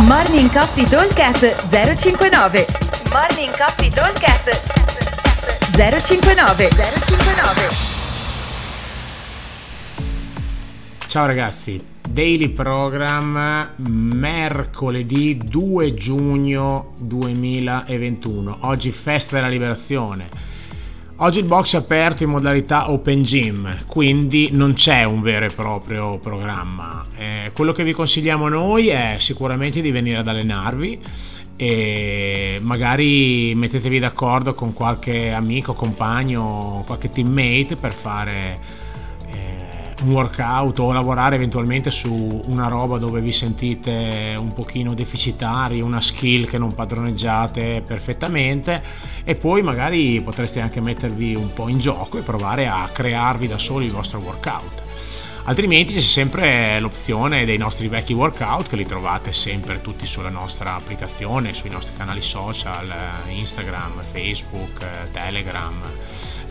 Morning Coffee Talkcast 059 Morning Coffee Talkcast 059 059 Ciao ragazzi, Daily Program mercoledì 2 giugno 2021. Oggi festa della liberazione. Oggi il box è aperto in modalità Open Gym, quindi non c'è un vero e proprio programma. Eh, quello che vi consigliamo noi è sicuramente di venire ad allenarvi e magari mettetevi d'accordo con qualche amico, compagno, qualche teammate per fare un workout o lavorare eventualmente su una roba dove vi sentite un pochino deficitari, una skill che non padroneggiate perfettamente e poi magari potreste anche mettervi un po' in gioco e provare a crearvi da soli il vostro workout. Altrimenti c'è sempre l'opzione dei nostri vecchi workout che li trovate sempre tutti sulla nostra applicazione, sui nostri canali social, Instagram, Facebook, Telegram,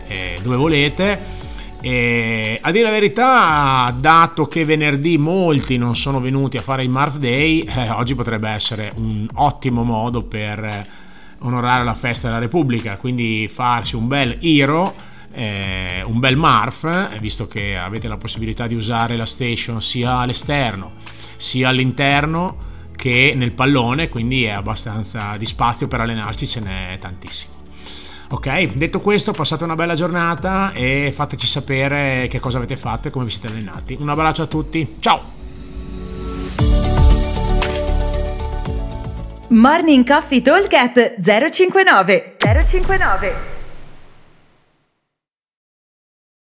eh, dove volete e a dire la verità, dato che venerdì molti non sono venuti a fare il Marth Day, eh, oggi potrebbe essere un ottimo modo per onorare la festa della Repubblica, quindi farsi un bel Hero, eh, un bel Marf, visto che avete la possibilità di usare la station sia all'esterno sia all'interno che nel pallone, quindi è abbastanza di spazio per allenarci, ce n'è tantissimo. Ok, detto questo, passate una bella giornata e fateci sapere che cosa avete fatto e come vi siete allenati. Un abbraccio a tutti, ciao! Morning Coffee Talk 059 059